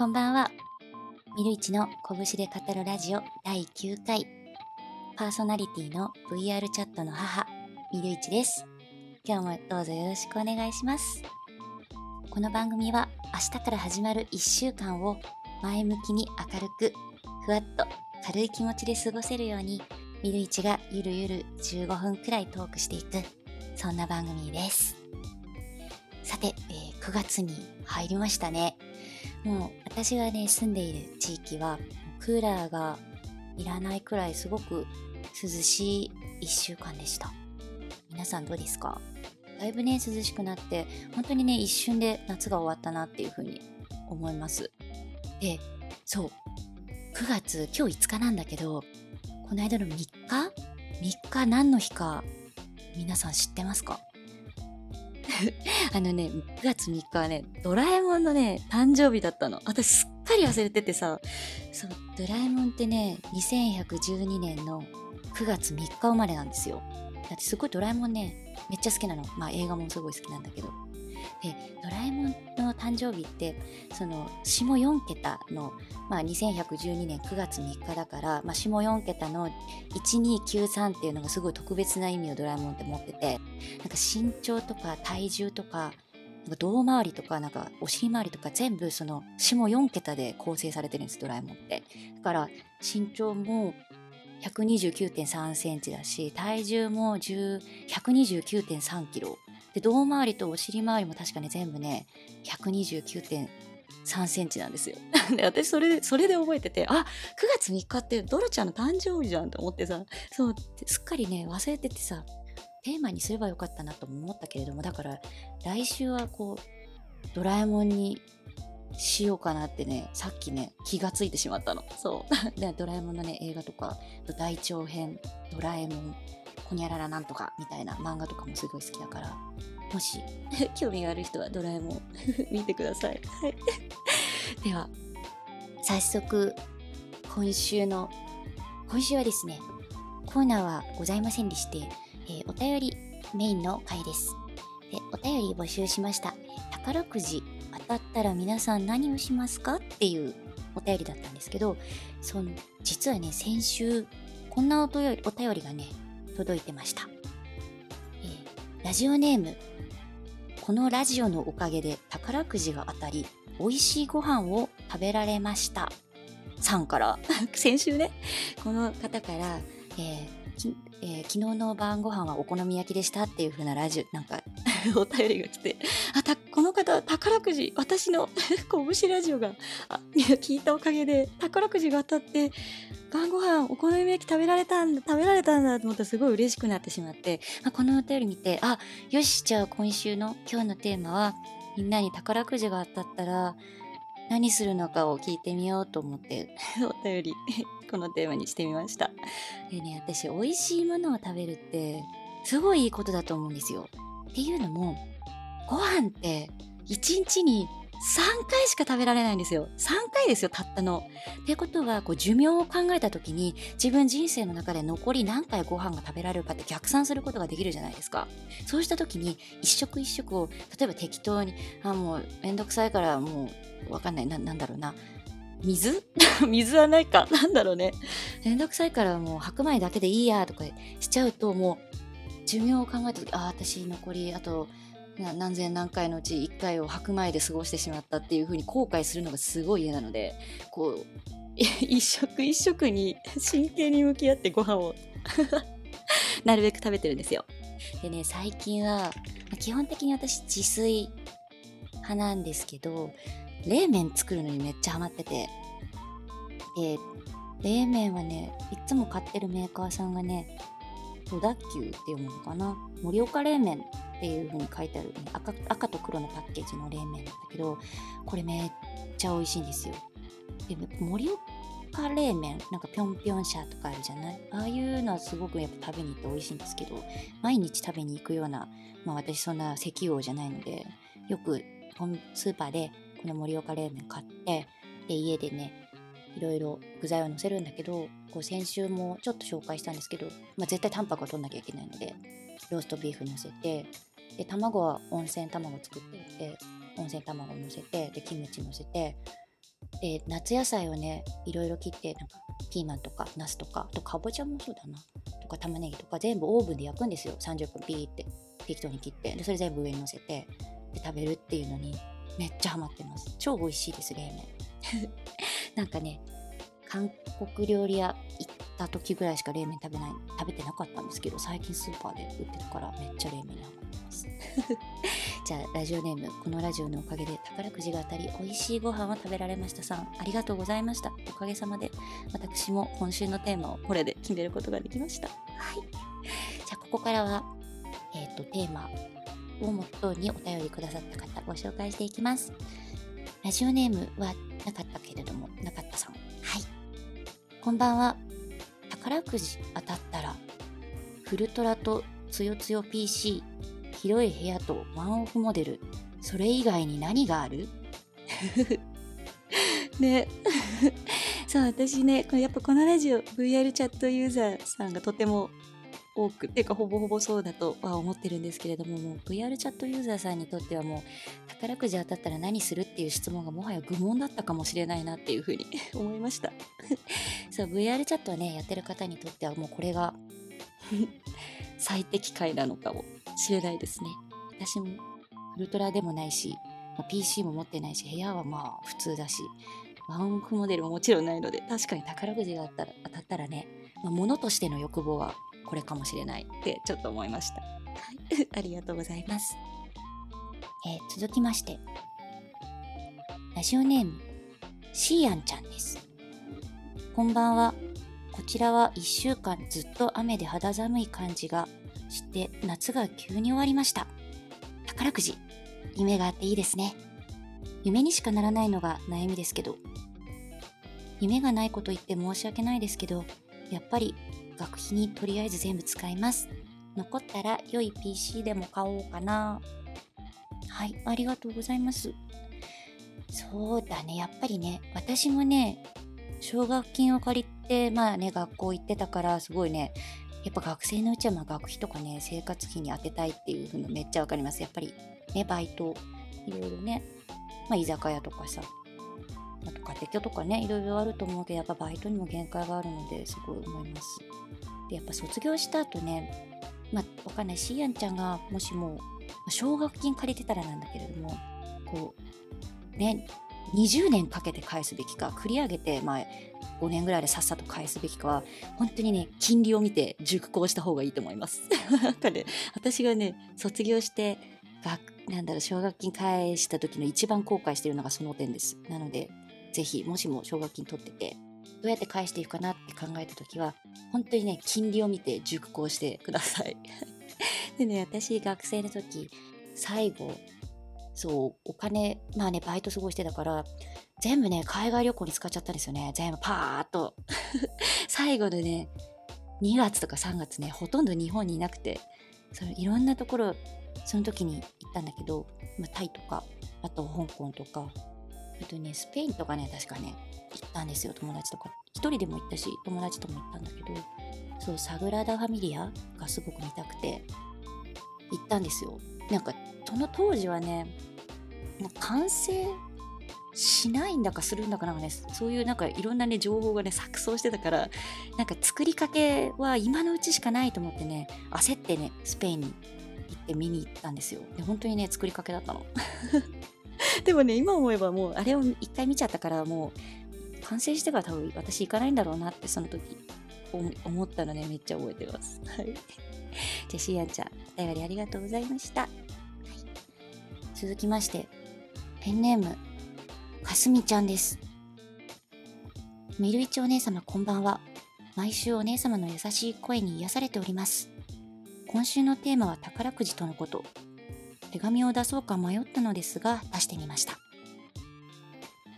こんばんは。ミルイチの拳で語るラジオ第9回。パーソナリティの VR チャットの母、ミルイチです。今日もどうぞよろしくお願いします。この番組は明日から始まる1週間を前向きに明るく、ふわっと軽い気持ちで過ごせるように、ミルイチがゆるゆる15分くらいトークしていく、そんな番組です。さて、えー9月に入りましたね。もう私がね、住んでいる地域は、クーラーがいらないくらいすごく涼しい1週間でした。皆さんどうですか？だいぶね、涼しくなって、本当にね、一瞬で夏が終わったなっていう風に思います。で、そう、9月、今日5日なんだけど、この間の3日 ?3 日何の日か、皆さん知ってますか？あのね、9月3日はね、ドラえもんのね、誕生日だったの。私すっかり忘れててさ、そう、ドラえもんってね、2112年の9月3日生まれなんですよ。だってすごいドラえもんね、めっちゃ好きなの。まあ映画もすごい好きなんだけど。で、ドラえもんの誕生日って、その、下4桁の、まあ2112年9月3日だから、まあ下4桁の1293っていうのがすごい特別な意味をドラえもんって持ってて、なんか身長とか体重とか、なんか胴回りとか、なんかお尻回りとか全部その下4桁で構成されてるんです、ドラえもんって。だから身長も129.3センチだし、体重も10 129.3キロ。で、胴回りとお尻回りも確かね、全部ね、129.3センチなんですよ。で、私それで、それで覚えてて、あ、9月3日ってドラちゃんの誕生日じゃんと思ってさ、そう、すっかりね、忘れててさ、テーマにすればよかったなと思ったけれども、だから来週はこう、ドラえもんにしようかなってね、さっきね、気がついてしまったの。そう。ドラえもんのね、映画とか、大長編、ドラえもん、ほにゃららなんとかみたいな漫画とかもすごい好きだから、もし 興味がある人はドラえもん 見てください。はい。では、早速、今週の、今週はですね、コーナーはございませんでして、えーお便りメインの回です。で、お便り募集しました。宝くじ当たったら皆さん何をしますかっていうお便りだったんですけど、その、実はね、先週、こんなお便りお便りがね、届いてました。えーラジオネーム、このラジオのおかげで宝くじが当たり、美味しいご飯を食べられました。さんから、先週ね、この方から、えーえー昨日の晩ご飯はお好み焼きでしたっていう風なラジオ、なんか、お便りが来て、あ、た、この方、宝くじ、私の 拳ラジオが、あ、聞いたおかげで、宝くじが当たって、晩ご飯お好み焼き食べられたんだ、食べられたんだと思ったらすごい嬉しくなってしまって、あこのお便り見て、あ、よし、じゃあ今週の今日のテーマは、みんなに宝くじが当たったら、何するのかを聞いてみようと思って、お便り、このテーマにしてみました。でね、私、美味しいものを食べるって、すごいいいことだと思うんですよ。っていうのも、ご飯って、1日に3回しか食べられないんですよ。3回ですよ、たったの。ってことは、こう、寿命を考えたときに、自分人生の中で残り何回ご飯が食べられるかって逆算することができるじゃないですか。そうしたときに、一食一食を、例えば適当に、あ、もう、めんどくさいから、もう、わかんない、な、なんだろうな。水？水はないか。なんだろうね。めんどくさいからもう白米だけでいいやとかしちゃうともう寿命を考えた時ああ私残りあと何千何回のうち1回を白米で過ごしてしまったっていう風に後悔するのがすごい嫌なのでこう 一食一食に真剣に向き合ってご飯を なるべく食べてるんですよ。でね最近は基本的に私自炊派なんですけど冷麺作るのにめっちゃハマっててで冷麺はねいつも買ってるメーカーさんがね戸田急っていうものかな盛岡冷麺っていう風に書いてある、赤赤と黒のパッケージの冷麺なんだけどこれめっちゃ美味しいんですよ。で盛岡冷麺なんかぴょんぴょん社とかあるじゃない？ああいうのはすごくやっぱ食べに行って美味しいんですけど毎日食べに行くようなまあ私そんな石油王じゃないのでよくスーパーでこの盛岡冷麺買ってで家でねいろいろ具材を乗せるんだけどこう先週もちょっと紹介したんですけど、まあ、絶対タンパクを取んなきゃいけないのでローストビーフ乗せてで卵は温泉卵作っておいて温泉卵乗せてでキムチ乗せてで夏野菜をねいろいろ切ってなんかピーマンとかナスとかあとかぼちゃもそうだな。とか玉ねぎとか全部オーブンで焼くんですよ。30分ピーって適当に切って。でそれ全部上に乗せてで食べるっていうのにめっちゃハマってます。超美味しいです冷麺。なんかね韓国料理屋行った時ぐらいしか冷麺食べない食べてなかったんですけど最近スーパーで売ってるからめっちゃ冷麺にハマって じゃあラジオネームこのラジオのおかげで宝くじが当たり美味しいご飯を食べられましたさん。ありがとうございました。おかげさまで私も今週のテーマをこれで決めることができました。はい。じゃあここからはえっ、とテーマをモットーにお便りくださった方ご紹介していきます。ラジオネームはなかったけれどもなかったさん。はい。こんばんは。宝くじ当たったらフルトラとつよつよ PC 広い部屋とワンオフモデル。それ以外に何がある？ね。そう私ねこれやっぱこのラジオ VR チャットユーザーさんがとても多くてかほぼほぼそうだとは思ってるんですけれどももう VR チャットユーザーさんにとってはもう宝くじ当たったら何するっていう質問がもはや愚問だったかもしれないなっていうふうに 思いました。そう VR チャットはねやってる方にとってはもうこれが 最適解なのかもしれないですね私もウルトラでもないし、まあ、PC も持ってないし部屋はまあ普通だしワンオフモデルももちろんないので確かに宝くじがあったら当たったらね、まあ、物としての欲望はこれかもしれないってちょっと思いました。はい、ありがとうございます。えー、続きまして、ラジオネーム、シーアンちゃんです。こんばんは。こちらは1週間ずっと雨で肌寒い感じがして夏が急に終わりました。宝くじ、夢があっていいですね。夢にしかならないのが悩みですけど、夢がないこと言って申し訳ないですけど、やっぱり学費にとりあえず全部使います。残ったら良い PC でも買おうかな。はい、ありがとうございます。そうだね、やっぱりね、私もね、奨学金を借りて、まあね、学校行ってたから、すごいね、やっぱ学生のうちはまあ学費とかね、生活費に充てたいっていうのめっちゃわかります。やっぱりね、バイト、いろいろね、まあ居酒屋とかさ、あと家庭教とかね、いろいろあると思うけど、やっぱバイトにも限界があるのですごい思います。で、やっぱ卒業した後ね、まあ、わかんない、しーやんちゃんがもしも、奨学金借りてたらなんだけれども、こう、ね、20年かけて返すべきか、繰り上げて、まあ、5年ぐらいでさっさと返すべきかは、本当にね、金利を見て熟考した方がいいと思います。なんかね、私がね、卒業して、学、なんだろう、奨学金返した時の一番後悔してるのがその点です。なので、ぜひ、もしも奨学金取ってて、どうやって返していくかなって考えた時は、本当にね、金利を見て熟考してください。でね、私、学生の時、最後、そう、お金、まあね、バイトすごしてたから、全部ね、海外旅行に使っちゃったんですよね。全部パーっと。最後でね、2月とか3月ね、ほとんど日本にいなくて、そのいろんなところ、その時に行ったんだけど、まあ、タイとか、あと香港とか、えっとね、スペインとかね、確かね、行ったんですよ、友達とか。一人でも行ったし、友達とも行ったんだけど、そう、サグラダ・ファミリアがすごく見たくて、行ったんですよ。なんか、その当時はね、完成しないんだかするんだかなんかね、そういうなんかいろんなね、情報がね、錯綜してたから、なんか作りかけは今のうちしかないと思ってね、焦ってね、スペインに行って見に行ったんですよ。で、本当にね、作りかけだったの。でもね、今思えばもう、あれを一回見ちゃったから、もう、完成してから多分私行かないんだろうなって、その時、思ったのね、めっちゃ覚えてます。はい。じゃあ、しーやんちゃん、お便りありがとうございました。はい、続きまして、ペンネーム、かすみちゃんです。みるいちお姉様こんばんは。毎週お姉様の優しい声に癒されております。今週のテーマは宝くじとのこと。手紙を出そうか迷ったのですが出してみました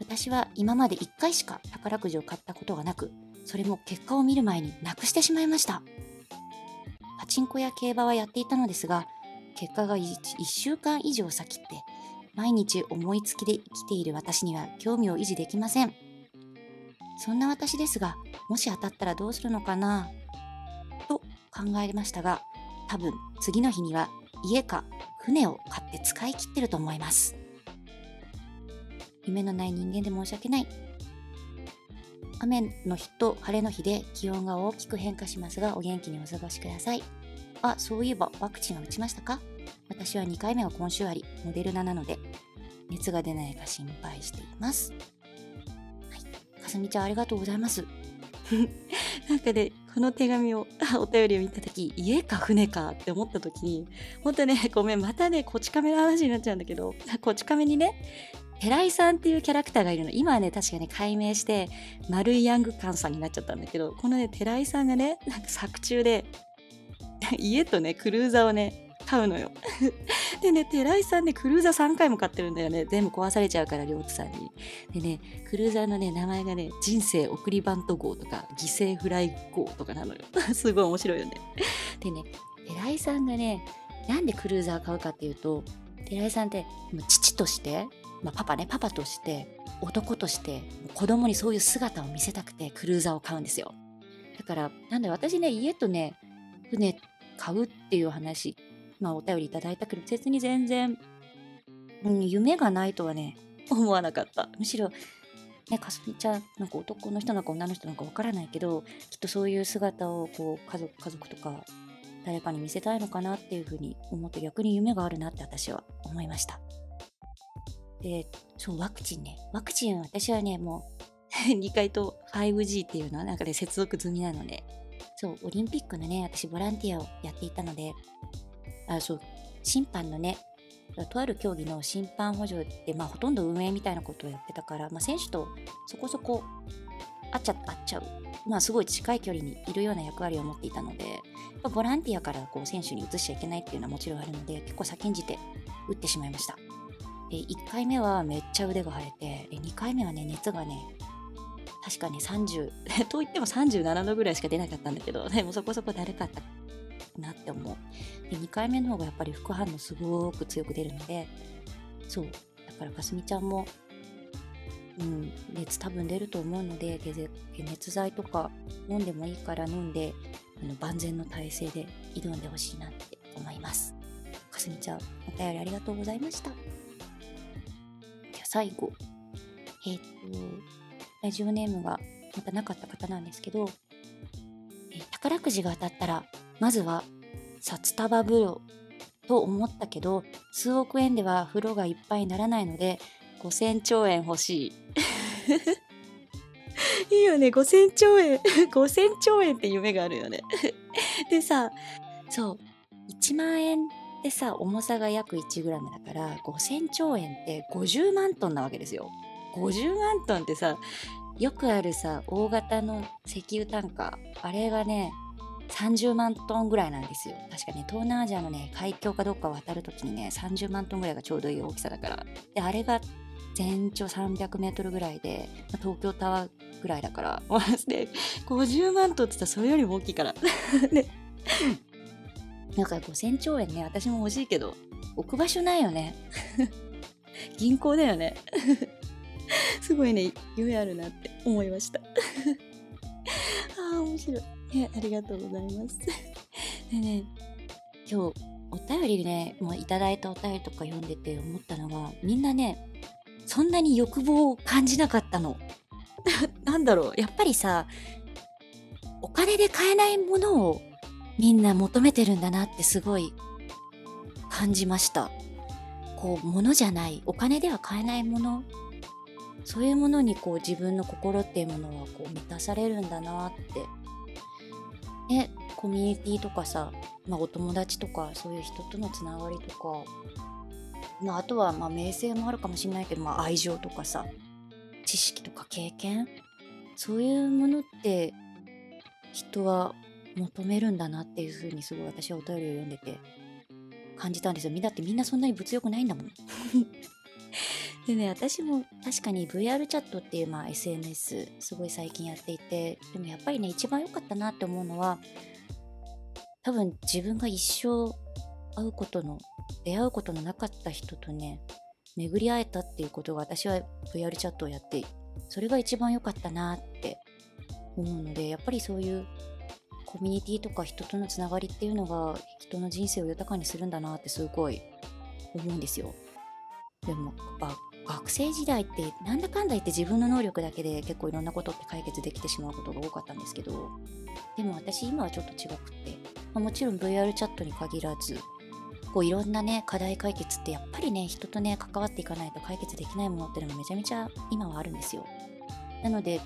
私は今まで1回しか宝くじを買ったことがなくそれも結果を見る前になくしてしまいましたパチンコや競馬はやっていたのですが結果が 1, 1週間以上先って毎日思いつきで生きている私には興味を維持できませんそんな私ですがもし当たったらどうするのかな？と考えましたが多分次の日には家か船を買って使い切ってると思います。夢のない人間で申し訳ない。雨の日と晴れの日で気温が大きく変化しますが、お元気にお過ごしください。あ、そういえばワクチンは打ちましたか？私は2回目が今週あり、モデルナなので、熱が出ないか心配しています。はい。かすみちゃんありがとうございます。なんかね、この手紙を、お便りを見たとき、家か船かって思ったときに、ほんとね、ごめん、またね、こち亀の話になっちゃうんだけど、こち亀にね、寺井さんっていうキャラクターがいるの。今はね、確かに解明して、丸いヤングカンさんになっちゃったんだけど、このね、寺井さんがね、なんか作中で、家とね、クルーザーをね、買うのよ。でね、寺井さんね、クルーザー3回も買ってるんだよね。全部壊されちゃうから、両津さんに。でね、クルーザーのね、名前がね、人生送りバント号とか、犠牲フライ号とかなのよ。すごい面白いよね。でね、寺井さんがね、なんでクルーザー買うかっていうと、寺井さんって父として、まあ、パパね、パパとして、男として、子供にそういう姿を見せたくてクルーザーを買うんですよ。だから、なんだ私ね、家とね、船買うっていう話まあ、お便りいただいたけど、別に全然、うん、夢がないとはね、思わなかった。むしろ、ね、かすみちゃん、なんか男の人なのか女の人なのかわからないけど、きっとそういう姿を、こう、家族、家族とか、誰かに見せたいのかなっていうふうに思って逆に夢があるなって私は思いました。で、そう、ワクチンね。ワクチン私はね、もう 2回と 5G っていうのはなんかね、接続済みなので、そう、オリンピックのね、私ボランティアをやっていたので、あそう。審判のねとある競技の審判補助で、まあ、ほとんど運営みたいなことをやってたから、まあ、選手とそこそこ会っちゃ会っちゃう、まあ、すごい近い距離にいるような役割を持っていたのでボランティアからこう選手に移しちゃいけないっていうのはもちろんあるので結構先んじて打ってしまいました。で1回目はめっちゃ腕が腫れてで2回目はね熱がね確かに30 と言っても37度ぐらいしか出なかったんだけどでもそこそこだるかった。なって思う。で、2回目の方がやっぱり副反応すごく強く出るので、そう。だからかすみちゃんも、うん、熱多分出ると思うので、解熱剤とか飲んでもいいから飲んで、あの万全の体制で挑んでほしいなって思います。かすみちゃん、お便りありがとうございました。じゃあ最後、えっ、ー、と、ラジオネームがまたなかった方なんですけど、えー、宝くじが当たったらまずは札束風呂と思ったけど数億円では風呂がいっぱいにならないので5000兆円欲しい。いいよね。5000兆円。5000兆円って夢があるよね。でさそう。1万円ってさ重さが約 1g だから5000兆円って50万トンなわけですよ。50万トンってさよくあるさ大型の石油タンカー。あれがね30万トンぐらいなんですよ。確かね、東南アジアのね、海峡かどっかを渡るときにね、30万トンぐらいがちょうどいい大きさだから。で、あれが全長300メートルぐらいで、まあ、東京タワーぐらいだから、で、50万トンって言ったらそれよりも大きいから。で、なんか5000兆円ね、私も欲しいけど、置く場所ないよね。銀行だよね。すごいね、夢あるなって思いました。ああ、面白い。えありがとうございます。でね、今日、お便りね、もういただいたお便りとか読んでて思ったのが、みんなね、そんなに欲望を感じなかったの。なんだろう、やっぱりさ、お金で買えないものをみんな求めてるんだなってすごい感じました。こう、物じゃない、お金では買えないもの、そういうものにこう自分の心っていうものはこう満たされるんだなってね、コミュニティとかさ、まあ、お友達とかそういう人とのつながりとか、まあ、あとはまあ名声もあるかもしれないけど、まあ、愛情とかさ知識とか経験？そういうものって人は求めるんだなっていうふうにすごい私はお便りを読んでて感じたんですよ。だってみんなそんなに物欲ないんだもん。でね、私も確かに VR チャットっていう、まあ、SNS すごい最近やっていて、でもやっぱりね、一番良かったなって思うのは、多分自分が一生会うことの、出会うことのなかった人とね、巡り会えたっていうことが私は VR チャットをやって、それが一番良かったなって思うので、やっぱりそういうコミュニティとか人とのつながりっていうのが人の人生を豊かにするんだなってすごい思うんですよ。でも、やっぱ学生時代ってなんだかんだ言って自分の能力だけで結構いろんなことって解決できてしまうことが多かったんですけどでも私今はちょっと違くって、まあ、もちろん VR チャットに限らずこういろんなね課題解決ってやっぱりね人とね関わっていかないと解決できないものっていうのがめちゃめちゃ今はあるんですよ。なので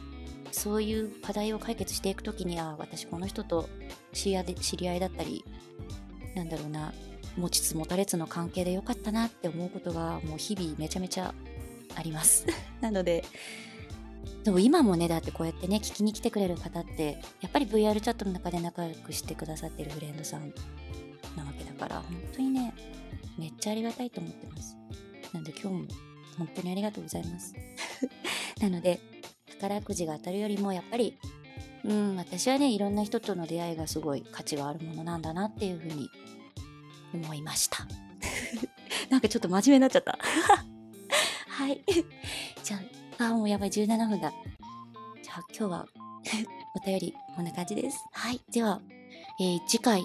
そういう課題を解決していく時には私この人と知り合い知り合いだったりなんだろうな持ちつ持たれつの関係でよかったなって思うことがもう日々めちゃめちゃあります。なのででも今もねだってこうやってね聞きに来てくれる方ってやっぱり VR チャットの中で仲良くしてくださってるフレンドさんなわけだから本当にねめっちゃありがたいと思ってます。なので今日も本当にありがとうございます。なので宝くじが当たるよりもやっぱりうん私はねいろんな人との出会いがすごい価値があるものなんだなっていうふうに思いました。なんかちょっと真面目になっちゃったはい じゃああもうやばい17分だじゃあ今日は お便りこんな感じですはいでは、えー、次回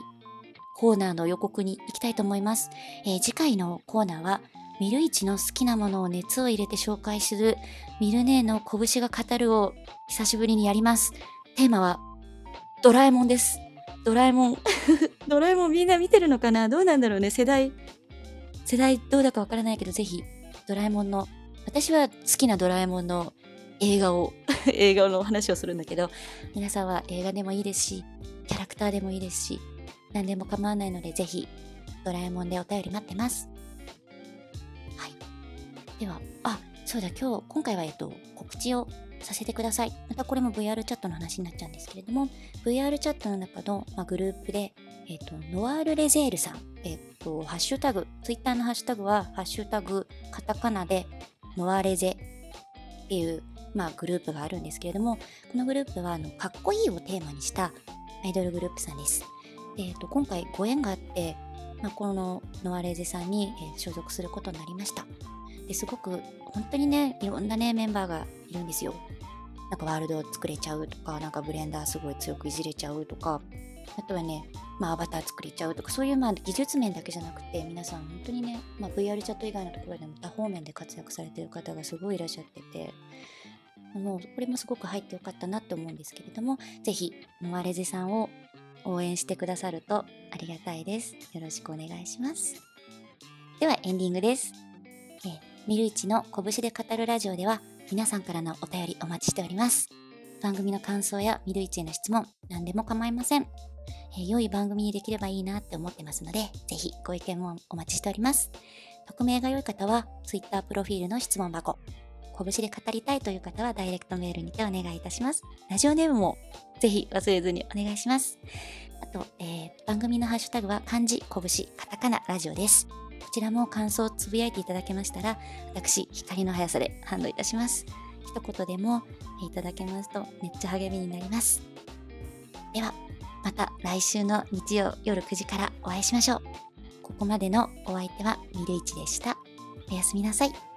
コーナーの予告に行きたいと思います、えー、次回のコーナーはミルイチの好きなものを熱を入れて紹介するミルネーの拳が語るを久しぶりにやります。テーマはドラえもんです。ドラえもん。ドラえもんみんな見てるのかな？どうなんだろうね？世代。世代どうだかわからないけどぜひドラえもんの私は好きなドラえもんの映画を 映画の話をするんだけど皆さんは映画でもいいですしキャラクターでもいいですし何でも構わないのでぜひドラえもんでお便り待ってますはい。では、あ、そうだ、今日、今回は、えっと、告知をさせてください。またこれも VR チャットの話になっちゃうんですけれども、VR チャットの中の、まあ、グループで、えっと、ノワールレゼールさん、えっと、ハッシュタグ、ツイッターのハッシュタグは、ハッシュタグ、カタカナで、ノワレゼっていう、まあ、グループがあるんですけれども、このグループは、あの、かっこいいをテーマにしたアイドルグループさんです。えっと、今回ご縁があって、まあ、このノワレゼさんに、え、所属することになりました。ですごく本当にねいろんなねメンバーがいるんですよなんかワールドを作れちゃうとかなんかブレンダーすごい強くいじれちゃうとかあとはね、まあ、アバター作れちゃうとかそういうまあ技術面だけじゃなくて皆さん本当にね、まあ、VR チャット以外のところでも多方面で活躍されてる方がすごいいらっしゃっててもうこれもすごく入ってよかったなって思うんですけれども是非ノワレゼさんを応援してくださるとありがたいですよろしくお願いしますではエンディングですえミルイチの拳で語るラジオでは皆さんからのお便りお待ちしております。番組の感想やミルイチへの質問、何でも構いません。え、良い番組にできればいいなって思ってますので、ぜひご意見もお待ちしております。匿名が良い方は Twitter プロフィールの質問箱。拳で語りたいという方はダイレクトメールにてお願いいたします。ラジオネームもぜひ忘れずにお願いします。あと、えー、番組のハッシュタグは漢字、拳、カタカナ、ラジオです。こちらも感想をつぶやいていただけましたら、私、光の速さで反応いたします。一言でもいただけますとめっちゃ励みになります。では、また来週の日曜夜9時からお会いしましょう。ここまでのお相手はミルイチでした。おやすみなさい。